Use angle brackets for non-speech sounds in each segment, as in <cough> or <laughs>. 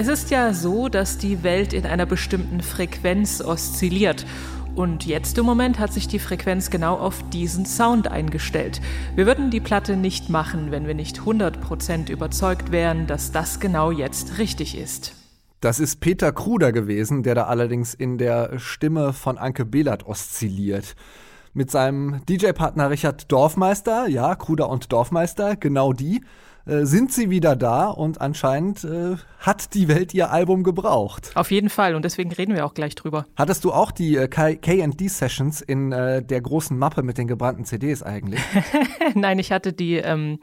Es ist ja so, dass die Welt in einer bestimmten Frequenz oszilliert. Und jetzt im Moment hat sich die Frequenz genau auf diesen Sound eingestellt. Wir würden die Platte nicht machen, wenn wir nicht 100% überzeugt wären, dass das genau jetzt richtig ist. Das ist Peter Kruder gewesen, der da allerdings in der Stimme von Anke Behlert oszilliert. Mit seinem DJ-Partner Richard Dorfmeister, ja, Kruder und Dorfmeister, genau die, äh, sind sie wieder da und anscheinend äh, hat die Welt ihr Album gebraucht. Auf jeden Fall und deswegen reden wir auch gleich drüber. Hattest du auch die äh, KD-Sessions in äh, der großen Mappe mit den gebrannten CDs eigentlich? <laughs> Nein, ich hatte die. Ähm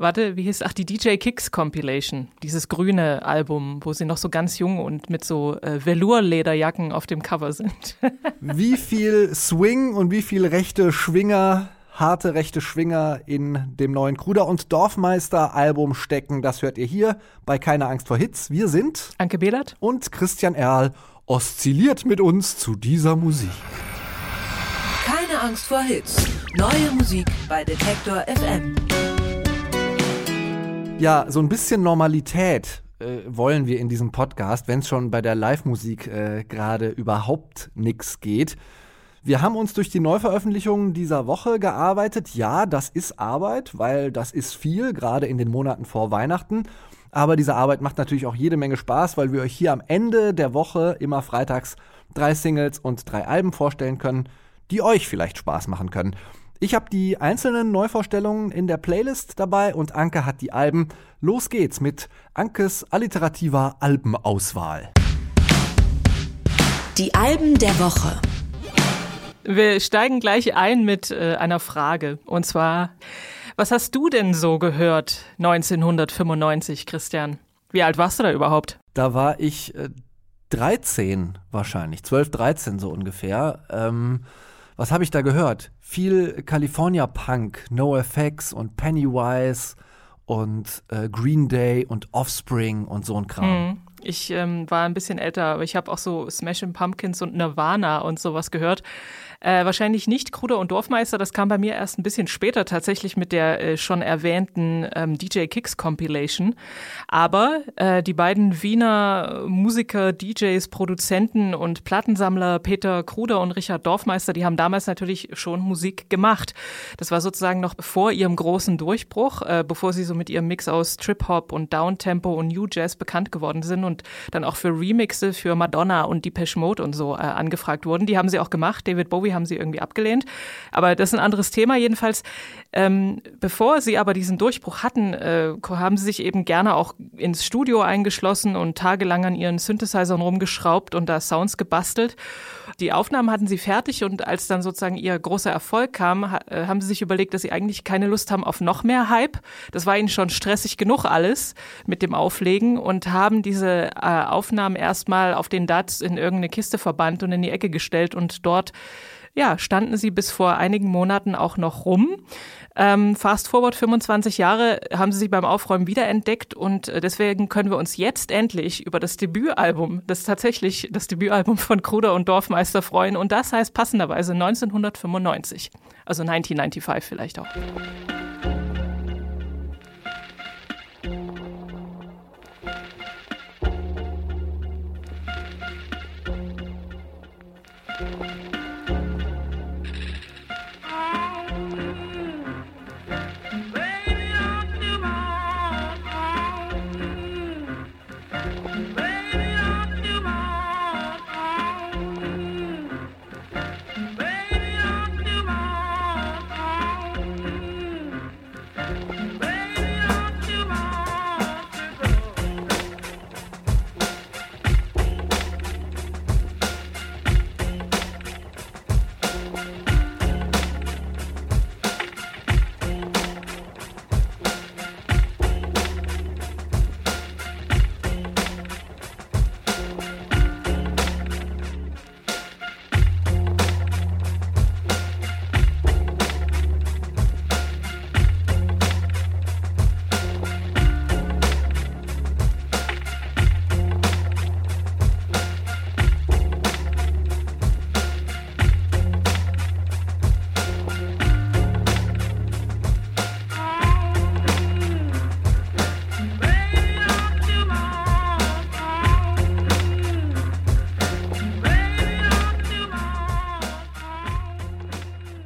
warte, wie hieß, ach, die DJ Kicks Compilation, dieses grüne Album, wo sie noch so ganz jung und mit so äh, Velour-Lederjacken auf dem Cover sind. <laughs> wie viel Swing und wie viel rechte Schwinger harte rechte Schwinger in dem neuen Kruder und Dorfmeister Album stecken. Das hört ihr hier bei Keine Angst vor Hits. Wir sind Anke Behlert und Christian Erl oszilliert mit uns zu dieser Musik. Keine Angst vor Hits. Neue Musik bei Detektor FM. Ja, so ein bisschen Normalität äh, wollen wir in diesem Podcast, wenn es schon bei der Live-Musik äh, gerade überhaupt nichts geht. Wir haben uns durch die Neuveröffentlichungen dieser Woche gearbeitet. Ja, das ist Arbeit, weil das ist viel, gerade in den Monaten vor Weihnachten. Aber diese Arbeit macht natürlich auch jede Menge Spaß, weil wir euch hier am Ende der Woche immer freitags drei Singles und drei Alben vorstellen können, die euch vielleicht Spaß machen können. Ich habe die einzelnen Neuvorstellungen in der Playlist dabei und Anke hat die Alben. Los geht's mit Ankes alliterativer Albenauswahl. Die Alben der Woche. Wir steigen gleich ein mit äh, einer Frage. Und zwar, was hast du denn so gehört 1995, Christian? Wie alt warst du da überhaupt? Da war ich äh, 13 wahrscheinlich, 12, 13 so ungefähr. Ähm, was habe ich da gehört? Viel California Punk, NoFX und Pennywise und äh, Green Day und Offspring und so ein Kram. Mhm. Ich ähm, war ein bisschen älter, aber ich habe auch so Smashing Pumpkins und Nirvana und sowas gehört. Äh, wahrscheinlich nicht Kruder und Dorfmeister, das kam bei mir erst ein bisschen später tatsächlich mit der äh, schon erwähnten ähm, DJ Kicks Compilation. Aber äh, die beiden Wiener Musiker, DJs, Produzenten und Plattensammler Peter Kruder und Richard Dorfmeister, die haben damals natürlich schon Musik gemacht. Das war sozusagen noch vor ihrem großen Durchbruch, äh, bevor sie so mit ihrem Mix aus Trip-Hop und Downtempo und New Jazz bekannt geworden sind dann auch für Remixe für Madonna und Depeche Mode und so äh, angefragt wurden. Die haben sie auch gemacht. David Bowie Bowie haben sie irgendwie abgelehnt. Aber das ist ein anderes Thema. Jedenfalls, ähm, bevor sie aber diesen Durchbruch hatten, äh, haben sie sich eben gerne auch ins Studio eingeschlossen und tagelang an ihren Synthesizern rumgeschraubt und da Sounds gebastelt. Die Aufnahmen hatten sie fertig und als dann sozusagen ihr großer Erfolg kam, äh, haben sie sich überlegt, dass sie eigentlich keine Lust haben auf noch mehr Hype. Das war ihnen schon stressig genug alles mit dem Auflegen und haben diese äh, Aufnahmen erstmal auf den DATs in irgendeine Kiste verbannt und in die Ecke gestellt und dort ja, standen sie bis vor einigen Monaten auch noch rum. Ähm, fast forward 25 Jahre haben sie sich beim Aufräumen wiederentdeckt und äh, deswegen können wir uns jetzt endlich über das Debütalbum, das ist tatsächlich das Debütalbum von Kruder und Dorfmeister freuen und das heißt passenderweise 1995, also 1995 vielleicht auch.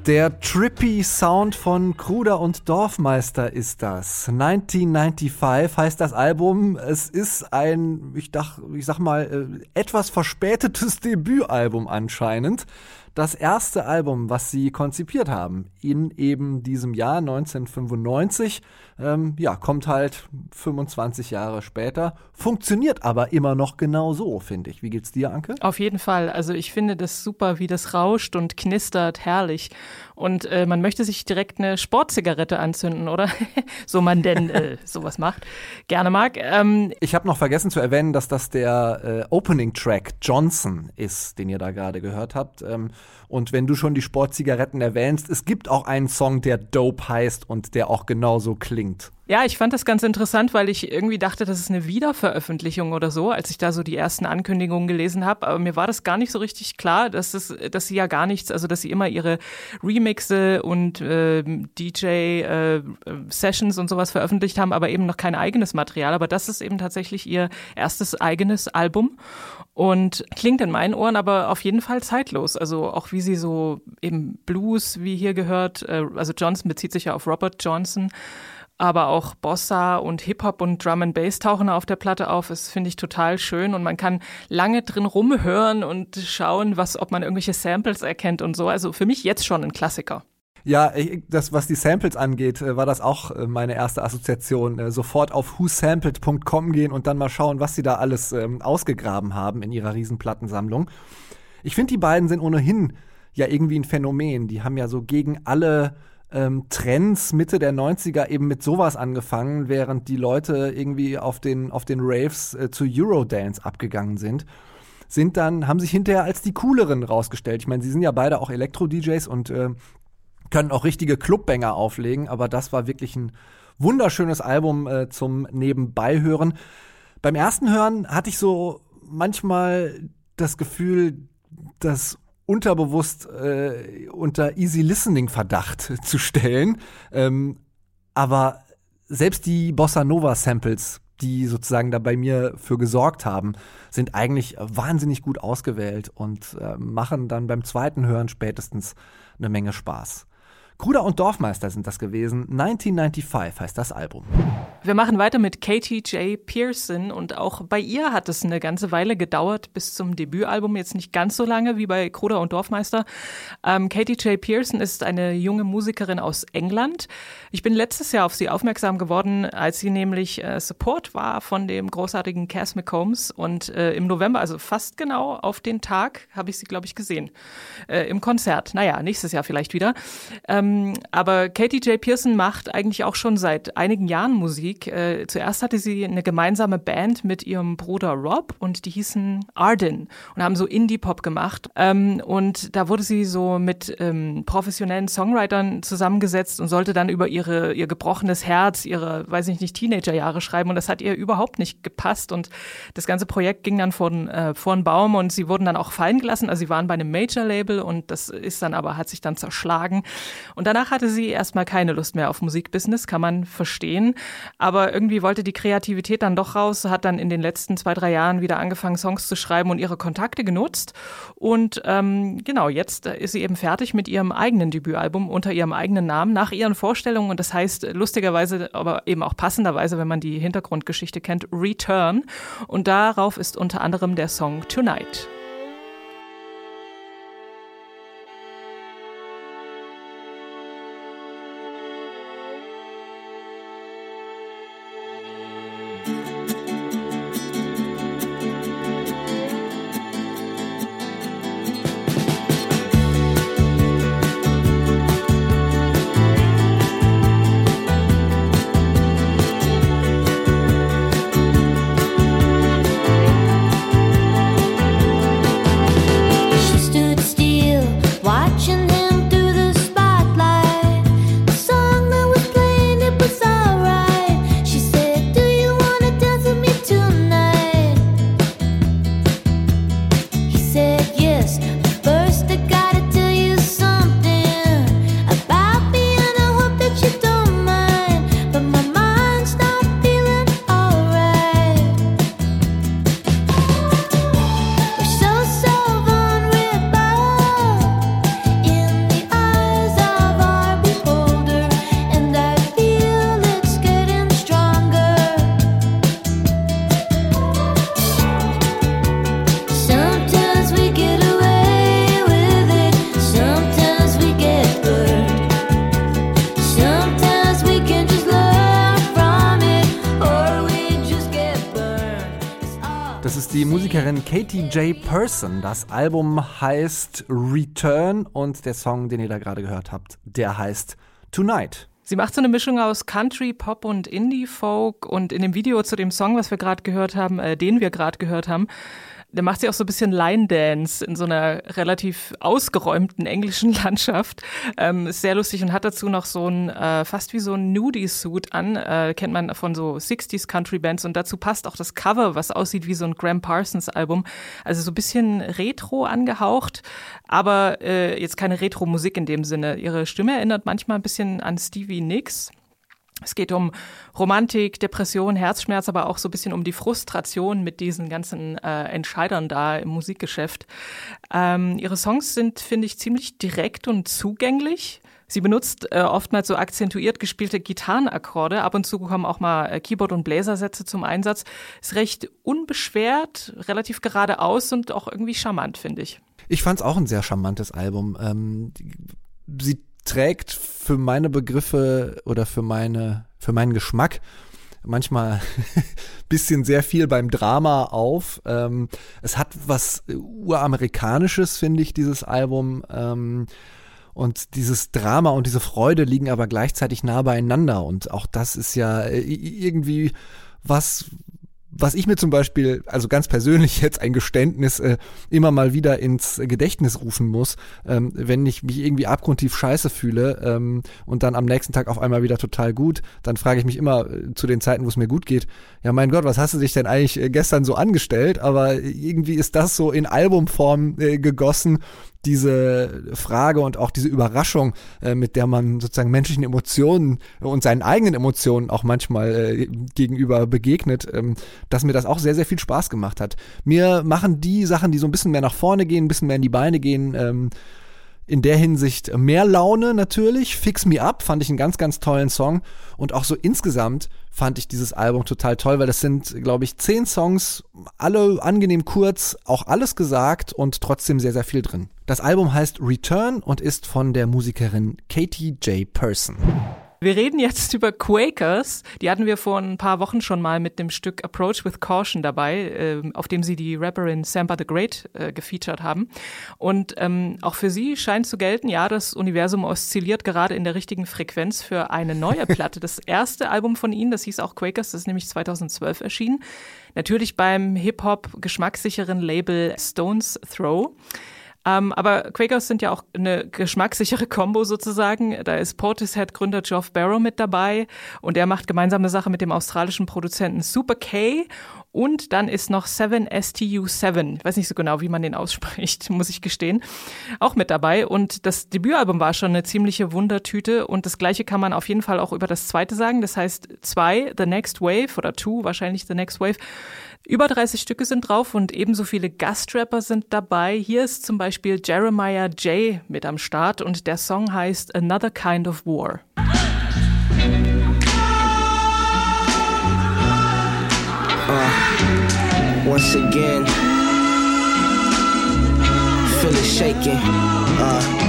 Der trippy Sound von Kruder und Dorfmeister ist das. 1995 heißt das Album. Es ist ein, ich, dach, ich sag mal, äh, etwas verspätetes <laughs> Debütalbum anscheinend das erste Album, was sie konzipiert haben, in eben diesem Jahr 1995. Ähm, ja, kommt halt 25 Jahre später, funktioniert aber immer noch genau so, finde ich. Wie geht's dir, Anke? Auf jeden Fall. Also ich finde das super, wie das rauscht und knistert, herrlich. Und äh, man möchte sich direkt eine Sportzigarette anzünden, oder? <laughs> so man denn äh, sowas macht. Gerne mag. Ähm, ich habe noch vergessen zu erwähnen, dass das der äh, Opening-Track Johnson ist, den ihr da gerade gehört habt. Ähm, und wenn du schon die Sportzigaretten erwähnst, es gibt auch einen Song, der Dope heißt und der auch genauso klingt. Ja, ich fand das ganz interessant, weil ich irgendwie dachte, das ist eine Wiederveröffentlichung oder so, als ich da so die ersten Ankündigungen gelesen habe. Aber mir war das gar nicht so richtig klar, dass, es, dass sie ja gar nichts, also dass sie immer ihre Remixe und äh, DJ-Sessions äh, und sowas veröffentlicht haben, aber eben noch kein eigenes Material. Aber das ist eben tatsächlich ihr erstes eigenes Album und klingt in meinen Ohren aber auf jeden Fall zeitlos. Also auch wie sie so eben Blues, wie hier gehört, äh, also Johnson bezieht sich ja auf Robert Johnson aber auch Bossa und Hip-Hop und Drum and Bass tauchen auf der Platte auf. Das finde ich total schön und man kann lange drin rumhören und schauen, was, ob man irgendwelche Samples erkennt und so. Also für mich jetzt schon ein Klassiker. Ja, das, was die Samples angeht, äh, war das auch äh, meine erste Assoziation. Äh, sofort auf whosampled.com gehen und dann mal schauen, was sie da alles ähm, ausgegraben haben in ihrer Riesenplattensammlung. Ich finde, die beiden sind ohnehin ja irgendwie ein Phänomen. Die haben ja so gegen alle ähm, Trends Mitte der 90er eben mit sowas angefangen, während die Leute irgendwie auf den, auf den Raves äh, zu Eurodance abgegangen sind sind dann, haben sich hinterher als die cooleren rausgestellt. Ich meine, sie sind ja beide auch Elektro-DJs und äh, können auch richtige Clubbanger auflegen, aber das war wirklich ein wunderschönes Album äh, zum Nebenbeihören. Beim ersten Hören hatte ich so manchmal das Gefühl, dass unterbewusst äh, unter Easy Listening Verdacht <laughs> zu stellen. Ähm, aber selbst die Bossa Nova Samples, die sozusagen da bei mir für gesorgt haben, sind eigentlich wahnsinnig gut ausgewählt und äh, machen dann beim zweiten Hören spätestens eine Menge Spaß. Kruder und Dorfmeister sind das gewesen. 1995 heißt das Album. Wir machen weiter mit Katie J. Pearson und auch bei ihr hat es eine ganze Weile gedauert bis zum Debütalbum. Jetzt nicht ganz so lange wie bei Kruder und Dorfmeister. Ähm, Katie J. Pearson ist eine junge Musikerin aus England. Ich bin letztes Jahr auf sie aufmerksam geworden, als sie nämlich äh, Support war von dem großartigen Cass McCombs und äh, im November, also fast genau auf den Tag, habe ich sie, glaube ich, gesehen. Äh, Im Konzert. Naja, nächstes Jahr vielleicht wieder. Ähm, ähm, aber Katie J. Pearson macht eigentlich auch schon seit einigen Jahren Musik. Äh, zuerst hatte sie eine gemeinsame Band mit ihrem Bruder Rob und die hießen Arden und haben so Indie-Pop gemacht. Ähm, und da wurde sie so mit ähm, professionellen Songwritern zusammengesetzt und sollte dann über ihre, ihr gebrochenes Herz, ihre, weiß ich nicht, Teenagerjahre schreiben. Und das hat ihr überhaupt nicht gepasst. Und das ganze Projekt ging dann vor den, äh, vor den Baum und sie wurden dann auch fallen gelassen. Also sie waren bei einem Major-Label und das ist dann aber, hat sich dann zerschlagen. Und danach hatte sie erstmal keine Lust mehr auf Musikbusiness, kann man verstehen. Aber irgendwie wollte die Kreativität dann doch raus, hat dann in den letzten zwei, drei Jahren wieder angefangen, Songs zu schreiben und ihre Kontakte genutzt. Und ähm, genau, jetzt ist sie eben fertig mit ihrem eigenen Debütalbum unter ihrem eigenen Namen, nach ihren Vorstellungen. Und das heißt lustigerweise, aber eben auch passenderweise, wenn man die Hintergrundgeschichte kennt, Return. Und darauf ist unter anderem der Song Tonight. Katie J. Person. Das Album heißt Return und der Song, den ihr da gerade gehört habt, der heißt Tonight. Sie macht so eine Mischung aus Country, Pop und Indie-Folk und in dem Video zu dem Song, was wir gerade gehört haben, äh, den wir gerade gehört haben, da macht sie auch so ein bisschen Line Dance in so einer relativ ausgeräumten englischen <laughs> Landschaft. Ähm, ist sehr lustig und hat dazu noch so ein, äh, fast wie so ein Nudie-Suit an, äh, kennt man von so 60s Country Bands und dazu passt auch das Cover, was aussieht wie so ein Graham Parsons Album. Also so ein bisschen retro angehaucht, aber äh, jetzt keine Retro-Musik in dem Sinne. Ihre Stimme erinnert manchmal ein bisschen an Stevie Nicks. Es geht um Romantik, Depression, Herzschmerz, aber auch so ein bisschen um die Frustration mit diesen ganzen äh, Entscheidern da im Musikgeschäft. Ähm, ihre Songs sind, finde ich, ziemlich direkt und zugänglich. Sie benutzt äh, oftmals so akzentuiert gespielte Gitarrenakkorde. Ab und zu kommen auch mal äh, Keyboard- und Bläsersätze zum Einsatz. Ist recht unbeschwert, relativ geradeaus und auch irgendwie charmant, finde ich. Ich fand es auch ein sehr charmantes Album. Ähm, sie trägt für meine Begriffe oder für meine, für meinen Geschmack manchmal <laughs> bisschen sehr viel beim Drama auf. Ähm, es hat was uramerikanisches, finde ich, dieses Album. Ähm, und dieses Drama und diese Freude liegen aber gleichzeitig nah beieinander. Und auch das ist ja äh, irgendwie was, was ich mir zum Beispiel, also ganz persönlich <laughs> jetzt ein Geständnis, äh, immer mal wieder ins Gedächtnis rufen muss, ähm, wenn ich mich irgendwie abgrundtief scheiße fühle ähm, und dann am nächsten Tag auf einmal wieder total gut, dann frage ich mich immer äh, zu den Zeiten, wo es mir gut geht, ja mein Gott, was hast du dich denn eigentlich äh, gestern so angestellt? Aber irgendwie ist das so in Albumform äh, gegossen diese Frage und auch diese Überraschung, äh, mit der man sozusagen menschlichen Emotionen und seinen eigenen Emotionen auch manchmal äh, gegenüber begegnet, ähm, dass mir das auch sehr, sehr viel Spaß gemacht hat. Mir machen die Sachen, die so ein bisschen mehr nach vorne gehen, ein bisschen mehr in die Beine gehen, ähm, in der Hinsicht mehr Laune natürlich. Fix Me Up fand ich einen ganz, ganz tollen Song. Und auch so insgesamt fand ich dieses Album total toll, weil das sind, glaube ich, zehn Songs, alle angenehm kurz, auch alles gesagt und trotzdem sehr, sehr viel drin. Das Album heißt Return und ist von der Musikerin Katie J. Person. Wir reden jetzt <laughs> über Quakers. Die hatten wir vor ein paar Wochen schon mal mit dem Stück Approach with Caution dabei, äh, auf dem sie die Rapperin Sampa the Great äh, gefeatured haben. Und ähm, auch für sie scheint zu gelten, ja, das Universum oszilliert gerade in der richtigen Frequenz für eine neue <laughs> Platte. Das erste Album von ihnen, das hieß auch Quakers, das ist nämlich 2012 erschienen. Natürlich beim Hip-Hop geschmackssicheren Label Stones Throw. Ähm, aber Quakers sind ja auch eine geschmackssichere Combo sozusagen. Da ist Portishead-Gründer Geoff Barrow mit dabei und er macht gemeinsame Sache mit dem australischen Produzenten Super K und dann ist noch 7STU7, ich weiß nicht so genau, wie man den ausspricht, <laughs> muss ich gestehen, auch mit dabei. Und das Debütalbum war schon eine ziemliche Wundertüte. Und das gleiche kann man auf jeden Fall auch über das zweite sagen. Das heißt zwei, The Next Wave oder Two, wahrscheinlich The Next Wave. Über 30 Stücke sind drauf und ebenso viele Gastrapper sind dabei. Hier ist zum Beispiel Jeremiah J. mit am Start und der Song heißt Another Kind of War. Uh, once again, feel it shaking. Uh,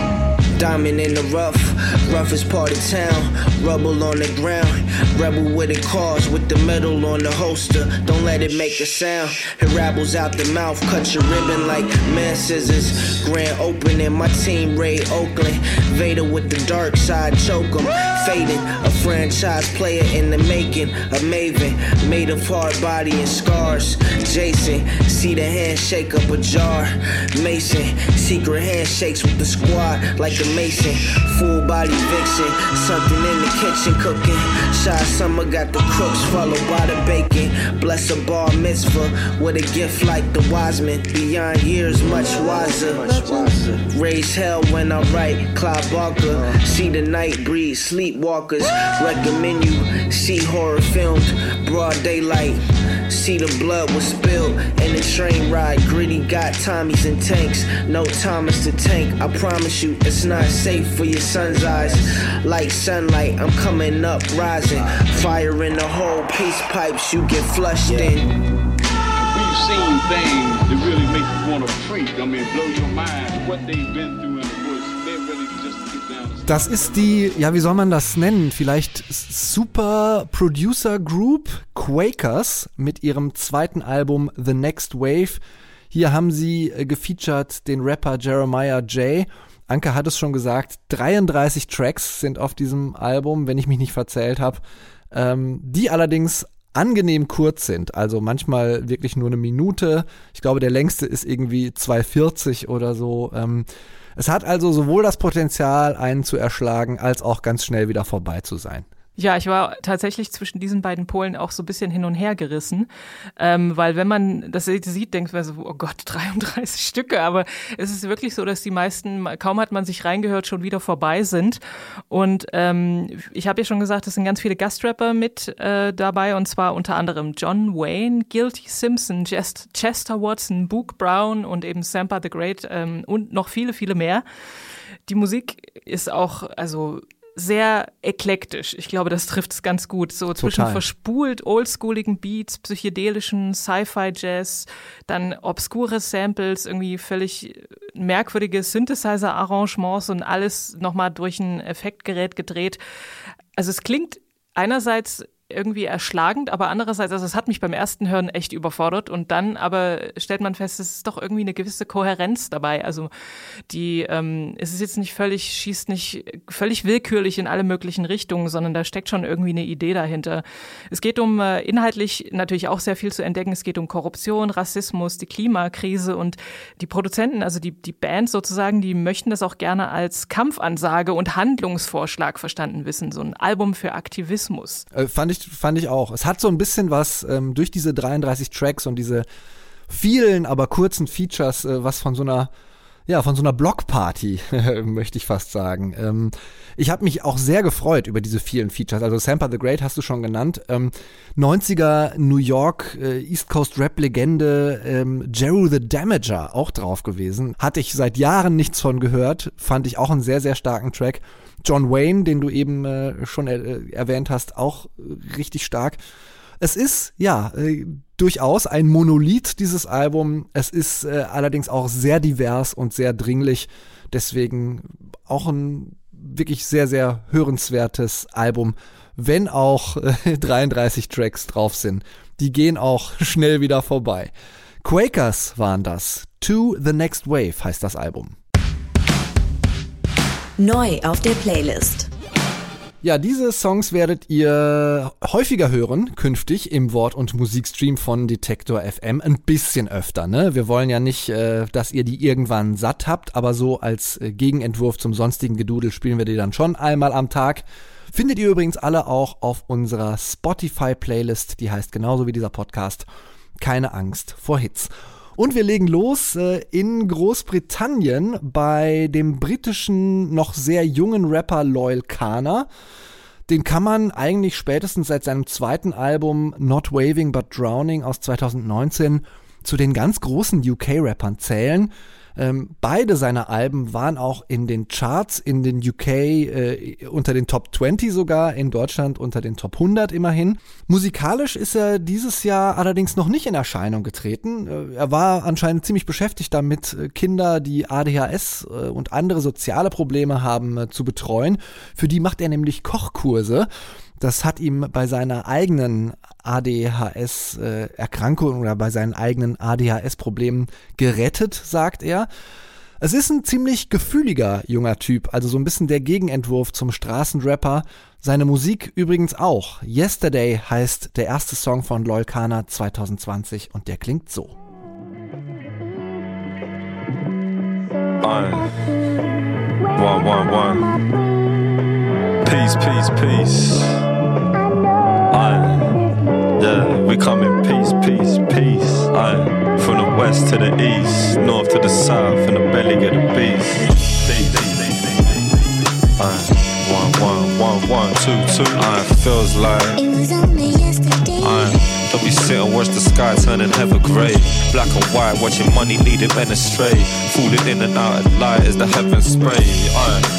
Diamond in the rough, roughest part of town. Rubble on the ground, rebel with a cause with the metal on the holster. Don't let it make a sound. It rabbles out the mouth, cut your ribbon like man scissors. Grand opening, my team raid Oakland. Vader with the dark side, Choke 'em. Fading, a franchise player in the making. A maven, made of hard body and scars. Jason, see the handshake up a jar. Mason, secret handshakes with the squad like a Mason. Full body vixen, something in the kitchen cooking. Shy summer got the crooks followed by the bacon. Bless a bar mitzvah with a gift like the Wiseman. Beyond years, much wiser. Raise hell when I write. Clyde Barker. See the night breed, sleepwalkers. Recommend you see horror filmed, broad daylight. See the blood was spilled in the train ride. Gritty got Tommies and tanks. No Thomas to tank. I promise you, it's not safe for your son's eyes. Like sunlight, I'm coming up, rising. Fire in the hole, peace pipes, you get flushed in. We've seen things that really make you want to freak. I mean, blow your mind. What they've been through Das ist die, ja, wie soll man das nennen? Vielleicht Super Producer Group Quakers mit ihrem zweiten Album The Next Wave. Hier haben sie äh, gefeatured den Rapper Jeremiah J. Anke hat es schon gesagt, 33 Tracks sind auf diesem Album, wenn ich mich nicht verzählt habe, ähm, die allerdings angenehm kurz sind. Also manchmal wirklich nur eine Minute. Ich glaube, der längste ist irgendwie 2,40 oder so. Ähm, es hat also sowohl das Potenzial, einen zu erschlagen, als auch ganz schnell wieder vorbei zu sein. Ja, ich war tatsächlich zwischen diesen beiden Polen auch so ein bisschen hin und her gerissen, ähm, weil wenn man das sieht, denkt man so, oh Gott, <laughs> 33 Stücke, aber es ist wirklich so, dass die meisten, kaum hat man sich reingehört, schon wieder vorbei sind. Und ähm, ich habe ja schon gesagt, es sind ganz viele Gastrapper mit äh, dabei und zwar unter anderem John Wayne, Guilty Simpson, Just, Chester Watson, Book Brown und eben Sampa the Great ähm, und noch viele, viele mehr. Die Musik ist auch, also sehr eklektisch. Ich glaube, das trifft es ganz gut. So Total. zwischen verspult oldschooligen Beats, psychedelischen Sci-Fi-Jazz, dann obskure Samples, irgendwie völlig merkwürdige Synthesizer-Arrangements und alles nochmal durch ein Effektgerät gedreht. Also es klingt einerseits irgendwie erschlagend, aber andererseits, also es hat mich beim ersten Hören echt überfordert und dann aber stellt man fest, es ist doch irgendwie eine gewisse Kohärenz dabei. Also die, ähm, es ist jetzt nicht völlig, schießt nicht völlig willkürlich in alle möglichen Richtungen, sondern da steckt schon irgendwie eine Idee dahinter. Es geht um äh, inhaltlich natürlich auch sehr viel zu entdecken. Es geht um Korruption, Rassismus, die Klimakrise und die Produzenten, also die, die Bands sozusagen, die möchten das auch gerne als Kampfansage und Handlungsvorschlag verstanden wissen. So ein Album für Aktivismus. Äh, fand ich ich, fand ich auch. Es hat so ein bisschen was ähm, durch diese 33 Tracks und diese vielen, aber kurzen Features, äh, was von so einer ja, von so einer Blockparty, <laughs> möchte ich fast sagen. Ähm, ich habe mich auch sehr gefreut über diese vielen Features. Also Sampa the Great hast du schon genannt. Ähm, 90er New York, äh, East Coast Rap-Legende, ähm, Jeru the Damager auch drauf gewesen. Hatte ich seit Jahren nichts von gehört. Fand ich auch einen sehr, sehr starken Track. John Wayne, den du eben äh, schon äh, erwähnt hast, auch äh, richtig stark. Es ist, ja, äh, durchaus ein Monolith, dieses Album. Es ist äh, allerdings auch sehr divers und sehr dringlich. Deswegen auch ein wirklich sehr, sehr hörenswertes Album, wenn auch äh, <laughs> 33 Tracks drauf sind. Die gehen auch schnell wieder vorbei. Quakers waren das. To the Next Wave heißt das Album. Neu auf der Playlist. Ja, diese Songs werdet ihr häufiger hören, künftig im Wort- und Musikstream von Detektor FM. Ein bisschen öfter, ne? Wir wollen ja nicht, äh, dass ihr die irgendwann satt habt, aber so als äh, Gegenentwurf zum sonstigen Gedudel spielen wir die dann schon einmal am Tag. Findet ihr übrigens alle auch auf unserer Spotify-Playlist, die heißt genauso wie dieser Podcast. Keine Angst vor Hits. Und wir legen los äh, in Großbritannien bei dem britischen, noch sehr jungen Rapper Loyal Kana. Den kann man eigentlich spätestens seit seinem zweiten Album Not Waving But Drowning aus 2019 zu den ganz großen UK-Rappern zählen. Ähm, beide seiner Alben waren auch in den Charts in den UK äh, unter den Top 20 sogar, in Deutschland unter den Top 100 immerhin. Musikalisch ist er dieses Jahr allerdings noch nicht in Erscheinung getreten. Äh, er war anscheinend ziemlich beschäftigt damit, äh, Kinder, die ADHS äh, und andere soziale Probleme haben, äh, zu betreuen. Für die macht er nämlich Kochkurse. Das hat ihm bei seiner eigenen ADHS-Erkrankung äh, oder bei seinen eigenen ADHS-Problemen gerettet, sagt er. Es ist ein ziemlich gefühliger junger Typ, also so ein bisschen der Gegenentwurf zum Straßenrapper. Seine Musik übrigens auch. Yesterday heißt der erste Song von Loyal Kana 2020 und der klingt so. One, one, one. Peace, peace, peace. Yeah, we come in peace, peace, peace. Aye. From the west to the east, north to the south, in the belly of the beast. Aye. One, one, one, one, two, two. Aye, feels like. It was only yesterday. Aye Then we sit and watch the sky turning heather grey. Black and white, watching money leading men astray. Falling in and out of light as the heavens spray.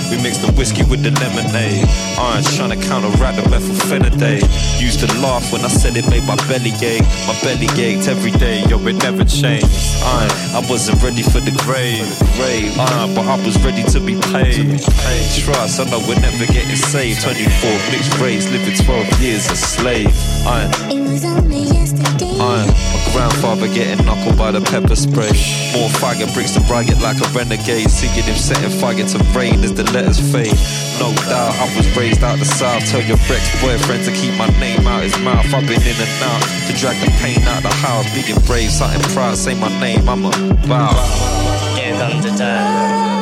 We mix the whiskey with the lemonade. Iron, trying to counteract the methylphenidate. Used to laugh when I said it made my belly ache. My belly ached every day, yo, it never changed. I wasn't ready for the grave. Iron, but I was ready to be paid. Trust, I know we're never getting saved. 24 mixed race, living 12 years a slave. Iron. It was only yesterday. Iron. My grandfather getting knuckled by the pepper spray. More fire bricks to riot like a renegade. Singing him setting fire to rain as the letters fade. No doubt I was raised out the south. Tell your ex boyfriend to keep my name out his mouth. I've been in and out to drag the pain out the house. Being brave, something proud. Say my name, I'm a bow. Here comes the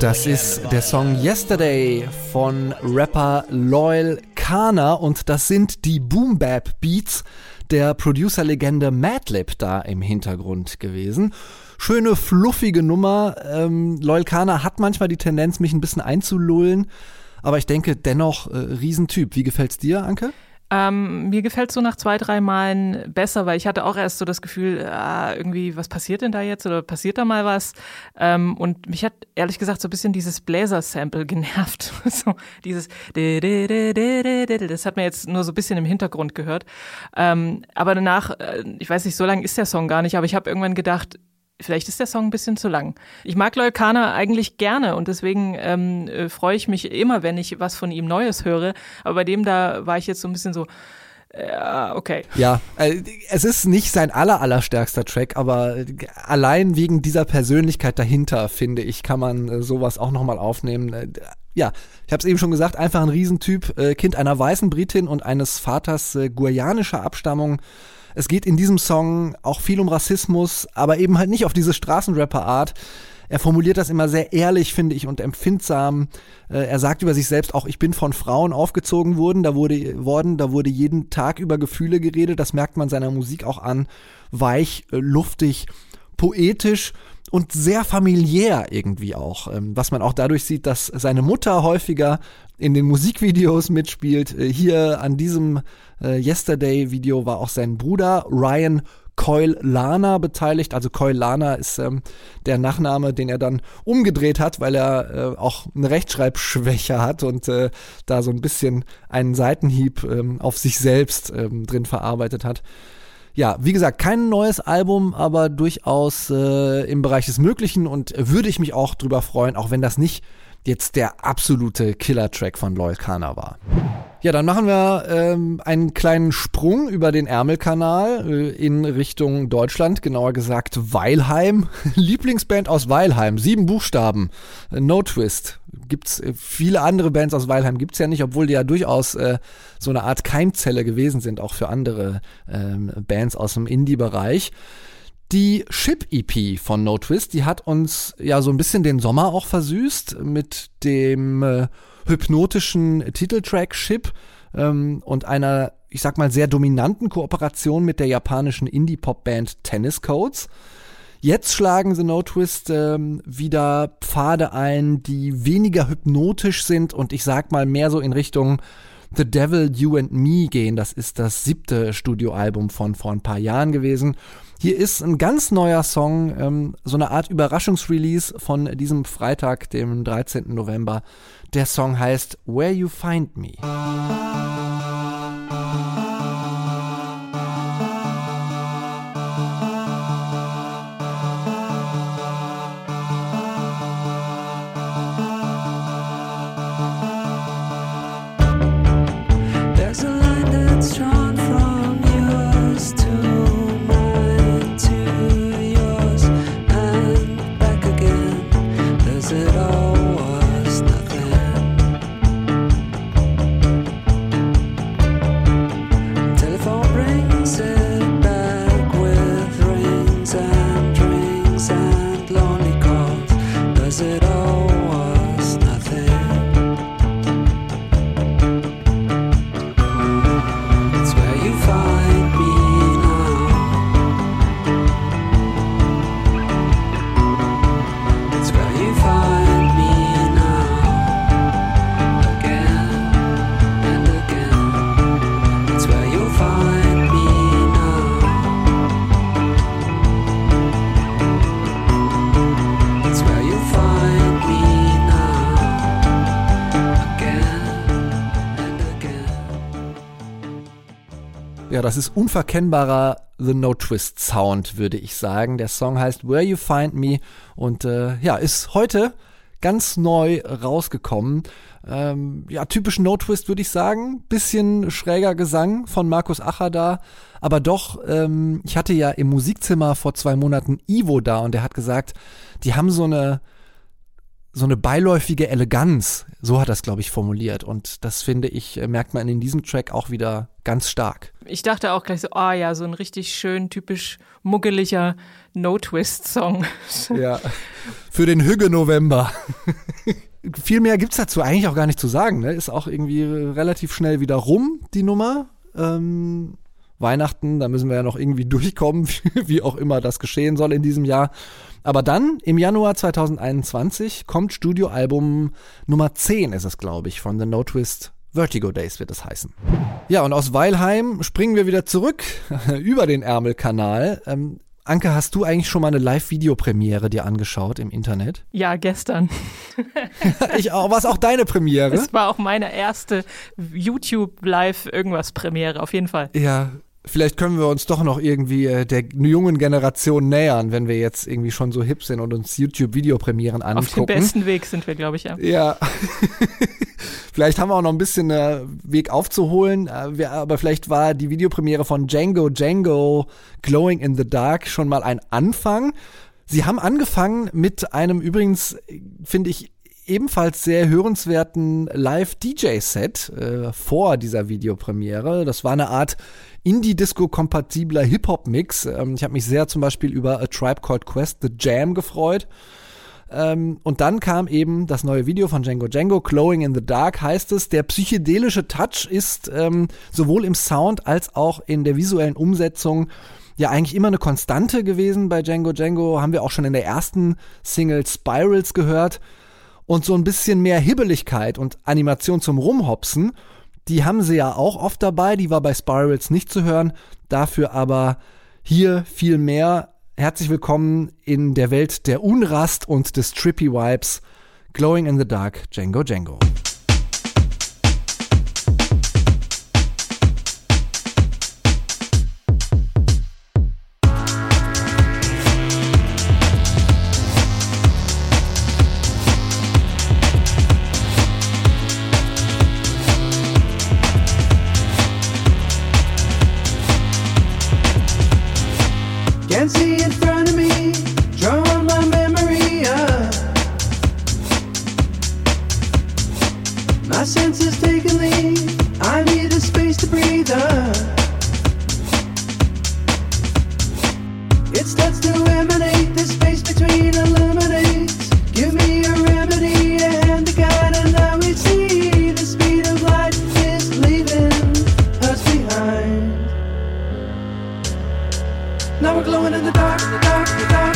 Das ist der Song Yesterday von Rapper Loyal Kana und das sind die Boom Bap Beats der Producer-Legende Madlib da im Hintergrund gewesen. Schöne, fluffige Nummer. Ähm, Loyal Kana hat manchmal die Tendenz, mich ein bisschen einzulullen, aber ich denke dennoch äh, Riesentyp. Wie gefällt's dir, Anke? Ähm, mir gefällt so nach zwei, drei Malen besser, weil ich hatte auch erst so das Gefühl, ah, irgendwie, was passiert denn da jetzt oder passiert da mal was? Ähm, und mich hat ehrlich gesagt so ein bisschen dieses Bläser-Sample <laughs> genervt. so dieses das hat mir jetzt nur so ein bisschen im Hintergrund gehört. Ähm, aber danach, äh, ich weiß nicht, so lang ist der Song gar nicht, aber ich habe irgendwann gedacht, Vielleicht ist der Song ein bisschen zu lang. Ich mag Leukana eigentlich gerne und deswegen ähm, äh, freue ich mich immer, wenn ich was von ihm Neues höre. Aber bei dem da war ich jetzt so ein bisschen so, ja, okay. Ja, äh, es ist nicht sein aller, allerstärkster Track, aber allein wegen dieser Persönlichkeit dahinter, finde ich, kann man äh, sowas auch nochmal aufnehmen. Äh, ja, ich habe es eben schon gesagt, einfach ein Riesentyp, äh, Kind einer weißen Britin und eines Vaters äh, guayanischer Abstammung. Es geht in diesem Song auch viel um Rassismus, aber eben halt nicht auf diese Straßenrapper-Art. Er formuliert das immer sehr ehrlich, finde ich, und empfindsam. Äh, er sagt über sich selbst auch, ich bin von Frauen aufgezogen worden, da wurde, worden, da wurde jeden Tag über Gefühle geredet, das merkt man seiner Musik auch an. Weich, äh, luftig, poetisch und sehr familiär irgendwie auch. Ähm, was man auch dadurch sieht, dass seine Mutter häufiger in den Musikvideos mitspielt. Äh, hier an diesem äh, Yesterday-Video war auch sein Bruder Ryan Coil Lana beteiligt. Also Coil Lana ist ähm, der Nachname, den er dann umgedreht hat, weil er äh, auch eine Rechtschreibschwäche hat und äh, da so ein bisschen einen Seitenhieb ähm, auf sich selbst ähm, drin verarbeitet hat. Ja, wie gesagt, kein neues Album, aber durchaus äh, im Bereich des Möglichen und würde ich mich auch drüber freuen, auch wenn das nicht jetzt der absolute Killer-Track von Loyal Kana war. Ja, dann machen wir ähm, einen kleinen Sprung über den Ärmelkanal äh, in Richtung Deutschland, genauer gesagt Weilheim. <laughs> Lieblingsband aus Weilheim, sieben Buchstaben, äh, No Twist. Gibt's äh, viele andere Bands aus Weilheim gibt's ja nicht, obwohl die ja durchaus äh, so eine Art Keimzelle gewesen sind, auch für andere ähm, Bands aus dem Indie-Bereich. Die Ship-EP von No Twist, die hat uns ja so ein bisschen den Sommer auch versüßt mit dem äh, hypnotischen Titeltrack Ship ähm, und einer, ich sag mal, sehr dominanten Kooperation mit der japanischen Indie-Pop-Band Tennis Codes. Jetzt schlagen The No Twist ähm, wieder Pfade ein, die weniger hypnotisch sind und ich sag mal mehr so in Richtung The Devil, You and Me gehen. Das ist das siebte Studioalbum von vor ein paar Jahren gewesen. Hier ist ein ganz neuer Song, ähm, so eine Art Überraschungsrelease von diesem Freitag, dem 13. November. Der Song heißt Where You Find Me. Das ist unverkennbarer The No Twist Sound, würde ich sagen. Der Song heißt Where You Find Me und äh, ja, ist heute ganz neu rausgekommen. Ähm, ja, typisch No Twist würde ich sagen. Bisschen schräger Gesang von Markus Acher da. Aber doch, ähm, ich hatte ja im Musikzimmer vor zwei Monaten Ivo da und der hat gesagt, die haben so eine so eine beiläufige Eleganz, so hat es, glaube ich, formuliert. Und das finde ich, äh, merkt man in diesem Track auch wieder ganz stark. Ich dachte auch gleich so, ah ja, so ein richtig schön, typisch muggeliger No-Twist-Song. <laughs> Ja, für den Hügge November. <laughs> Viel mehr gibt's dazu eigentlich auch gar nicht zu sagen. Ne? Ist auch irgendwie relativ schnell wieder rum, die Nummer. Ähm, Weihnachten, da müssen wir ja noch irgendwie durchkommen, <laughs> wie auch immer das geschehen soll in diesem Jahr. Aber dann, im Januar 2021, kommt Studioalbum Nummer 10, ist es, glaube ich, von The No Twist Vertigo Days wird es heißen. Ja, und aus Weilheim springen wir wieder zurück <laughs> über den Ärmelkanal. Ähm, Anke, hast du eigentlich schon mal eine Live-Videopremiere dir angeschaut im Internet? Ja, gestern. <laughs> ich auch. War es auch deine Premiere? Es war auch meine erste YouTube-Live-Irgendwas-Premiere, auf jeden Fall. Ja, vielleicht können wir uns doch noch irgendwie äh, der jungen Generation nähern, wenn wir jetzt irgendwie schon so hip sind und uns YouTube-Videopremieren angucken. Auf dem besten Weg sind wir, glaube ich, ja. Ja. <laughs> vielleicht haben wir auch noch ein bisschen äh, Weg aufzuholen, äh, wir, aber vielleicht war die Videopremiere von Django Django Glowing in the Dark schon mal ein Anfang. Sie haben angefangen mit einem übrigens, finde ich, ebenfalls sehr hörenswerten Live-DJ-Set äh, vor dieser Videopremiere. Das war eine Art Indie-Disco-kompatibler Hip-Hop-Mix. Ähm, ich habe mich sehr zum Beispiel über A Tribe Called Quest, The Jam gefreut. Ähm, und dann kam eben das neue Video von Django Django, Glowing in the Dark heißt es. Der psychedelische Touch ist ähm, sowohl im Sound als auch in der visuellen Umsetzung ja eigentlich immer eine Konstante gewesen bei Django Django. Haben wir auch schon in der ersten Single Spirals gehört. Und so ein bisschen mehr Hibbeligkeit und Animation zum Rumhopsen, die haben sie ja auch oft dabei. Die war bei Spirals nicht zu hören. Dafür aber hier viel mehr. Herzlich willkommen in der Welt der Unrast und des Trippy Vibes. Glowing in the Dark, Django Django. Now we're glowing in the dark, the dark, the dark,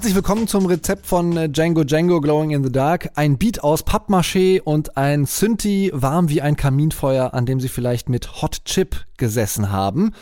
Herzlich willkommen zum Rezept von äh, Django Django Glowing in the Dark. Ein Beat aus Pappmaché und ein Synthi warm wie ein Kaminfeuer, an dem Sie vielleicht mit Hot Chip gesessen haben.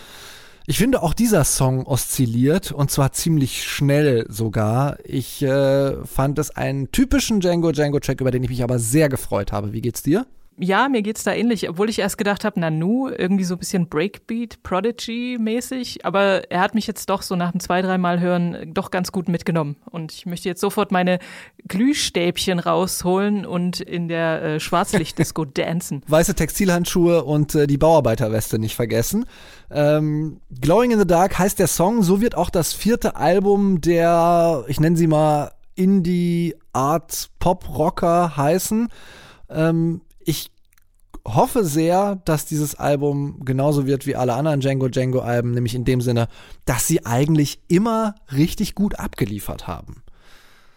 Ich finde auch dieser Song oszilliert und zwar ziemlich schnell sogar. Ich äh, fand es einen typischen Django Django Track, über den ich mich aber sehr gefreut habe. Wie geht's dir? Ja, mir geht's da ähnlich, obwohl ich erst gedacht habe, Nanu, irgendwie so ein bisschen Breakbeat, Prodigy-mäßig, aber er hat mich jetzt doch so nach dem zwei, dreimal hören doch ganz gut mitgenommen. Und ich möchte jetzt sofort meine Glühstäbchen rausholen und in der äh, Schwarzlichtdisco <laughs> dancen. Weiße Textilhandschuhe und äh, die Bauarbeiterweste nicht vergessen. Ähm, Glowing in the Dark heißt der Song, so wird auch das vierte Album der, ich nenne sie mal Indie Art Pop Rocker heißen. Ähm, ich hoffe sehr, dass dieses Album genauso wird wie alle anderen Django Django Alben, nämlich in dem Sinne, dass sie eigentlich immer richtig gut abgeliefert haben.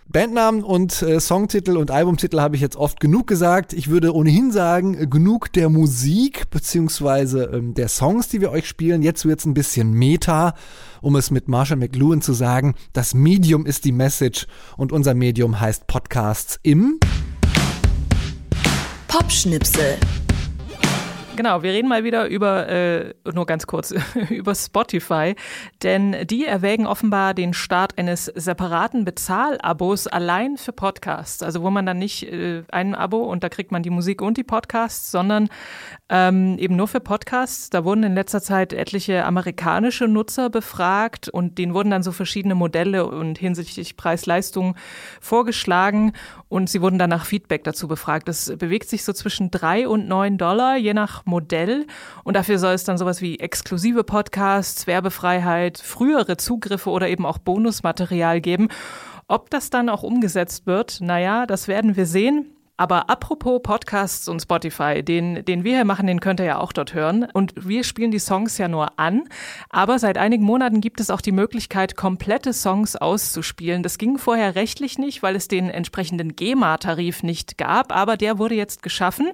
Bandnamen und äh, Songtitel und Albumtitel habe ich jetzt oft genug gesagt. Ich würde ohnehin sagen, genug der Musik beziehungsweise ähm, der Songs, die wir euch spielen. Jetzt wird's ein bisschen Meta, um es mit Marshall McLuhan zu sagen. Das Medium ist die Message und unser Medium heißt Podcasts im Popschnipsel. Genau, wir reden mal wieder über, äh, nur ganz kurz, <laughs> über Spotify, denn die erwägen offenbar den Start eines separaten Bezahlabos allein für Podcasts. Also wo man dann nicht äh, ein Abo und da kriegt man die Musik und die Podcasts, sondern ähm, eben nur für Podcasts. Da wurden in letzter Zeit etliche amerikanische Nutzer befragt und denen wurden dann so verschiedene Modelle und hinsichtlich Preis-Leistung vorgeschlagen und sie wurden dann nach Feedback dazu befragt. Das bewegt sich so zwischen drei und neun Dollar, je nach Modell. Und dafür soll es dann sowas wie exklusive Podcasts, Werbefreiheit, frühere Zugriffe oder eben auch Bonusmaterial geben. Ob das dann auch umgesetzt wird, naja, das werden wir sehen. Aber apropos Podcasts und Spotify, den, den wir hier machen, den könnt ihr ja auch dort hören. Und wir spielen die Songs ja nur an. Aber seit einigen Monaten gibt es auch die Möglichkeit, komplette Songs auszuspielen. Das ging vorher rechtlich nicht, weil es den entsprechenden GEMA-Tarif nicht gab. Aber der wurde jetzt geschaffen.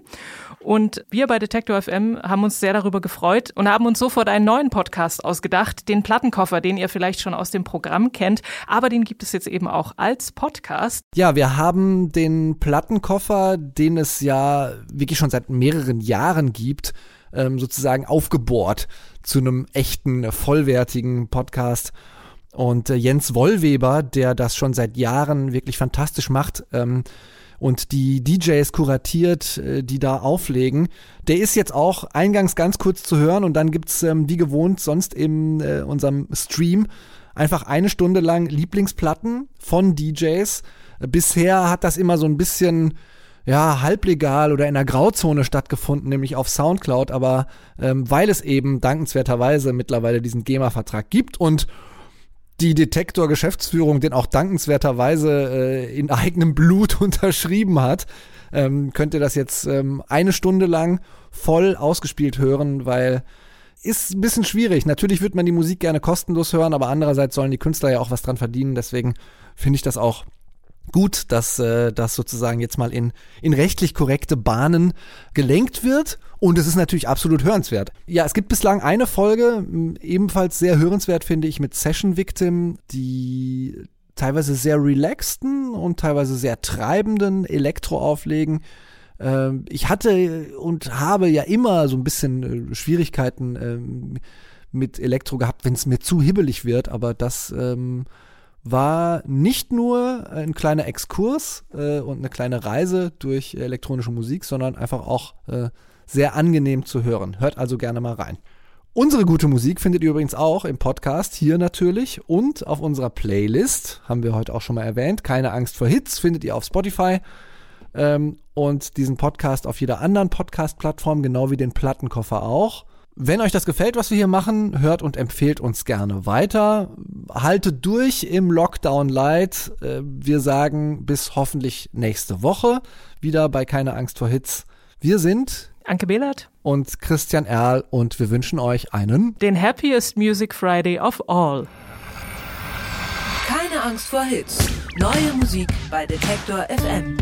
Und wir bei Detektor FM haben uns sehr darüber gefreut und haben uns sofort einen neuen Podcast ausgedacht, den Plattenkoffer, den ihr vielleicht schon aus dem Programm kennt. Aber den gibt es jetzt eben auch als Podcast. Ja, wir haben den Plattenkoffer, den es ja wirklich schon seit mehreren Jahren gibt, ähm, sozusagen aufgebohrt zu einem echten, vollwertigen Podcast. Und äh, Jens Wollweber, der das schon seit Jahren wirklich fantastisch macht, ähm, und die DJs kuratiert, äh, die da auflegen. Der ist jetzt auch eingangs ganz kurz zu hören und dann gibt's ähm, wie gewohnt sonst in äh, unserem Stream einfach eine Stunde lang Lieblingsplatten von DJs. Bisher hat das immer so ein bisschen ja, halblegal oder in der Grauzone stattgefunden, nämlich auf Soundcloud, aber ähm, weil es eben dankenswerterweise mittlerweile diesen GEMA-Vertrag gibt und die Detektor-Geschäftsführung den auch dankenswerterweise äh, in eigenem Blut <laughs> unterschrieben hat, ähm, könnt ihr das jetzt ähm, eine Stunde lang voll ausgespielt hören, weil ist ein bisschen schwierig. Natürlich wird man die Musik gerne kostenlos hören, aber andererseits sollen die Künstler ja auch was dran verdienen. Deswegen finde ich das auch gut, dass äh, das sozusagen jetzt mal in, in rechtlich korrekte Bahnen gelenkt wird. Und es ist natürlich absolut hörenswert. Ja, es gibt bislang eine Folge, ebenfalls sehr hörenswert, finde ich, mit Session Victim, die teilweise sehr relaxten und teilweise sehr treibenden Elektro auflegen. Ähm, ich hatte und habe ja immer so ein bisschen äh, Schwierigkeiten ähm, mit Elektro gehabt, wenn es mir zu hibbelig wird, aber das ähm, war nicht nur ein kleiner Exkurs äh, und eine kleine Reise durch elektronische Musik, sondern einfach auch äh, sehr angenehm zu hören. Hört also gerne mal rein. Unsere gute Musik findet ihr übrigens auch im Podcast, hier natürlich und auf unserer Playlist, haben wir heute auch schon mal erwähnt. Keine Angst vor Hits findet ihr auf Spotify ähm, und diesen Podcast auf jeder anderen Podcast-Plattform, genau wie den Plattenkoffer auch. Wenn euch das gefällt, was wir hier machen, hört und empfehlt uns gerne weiter. Haltet durch im Lockdown Light. Äh, Wir sagen bis hoffentlich nächste Woche wieder bei Keine Angst vor Hits. Wir sind Anke Behlert, und Christian Erl und wir wünschen euch einen den Happiest Music Friday of all. Keine Angst vor Hits. Neue Musik bei Detektor FM.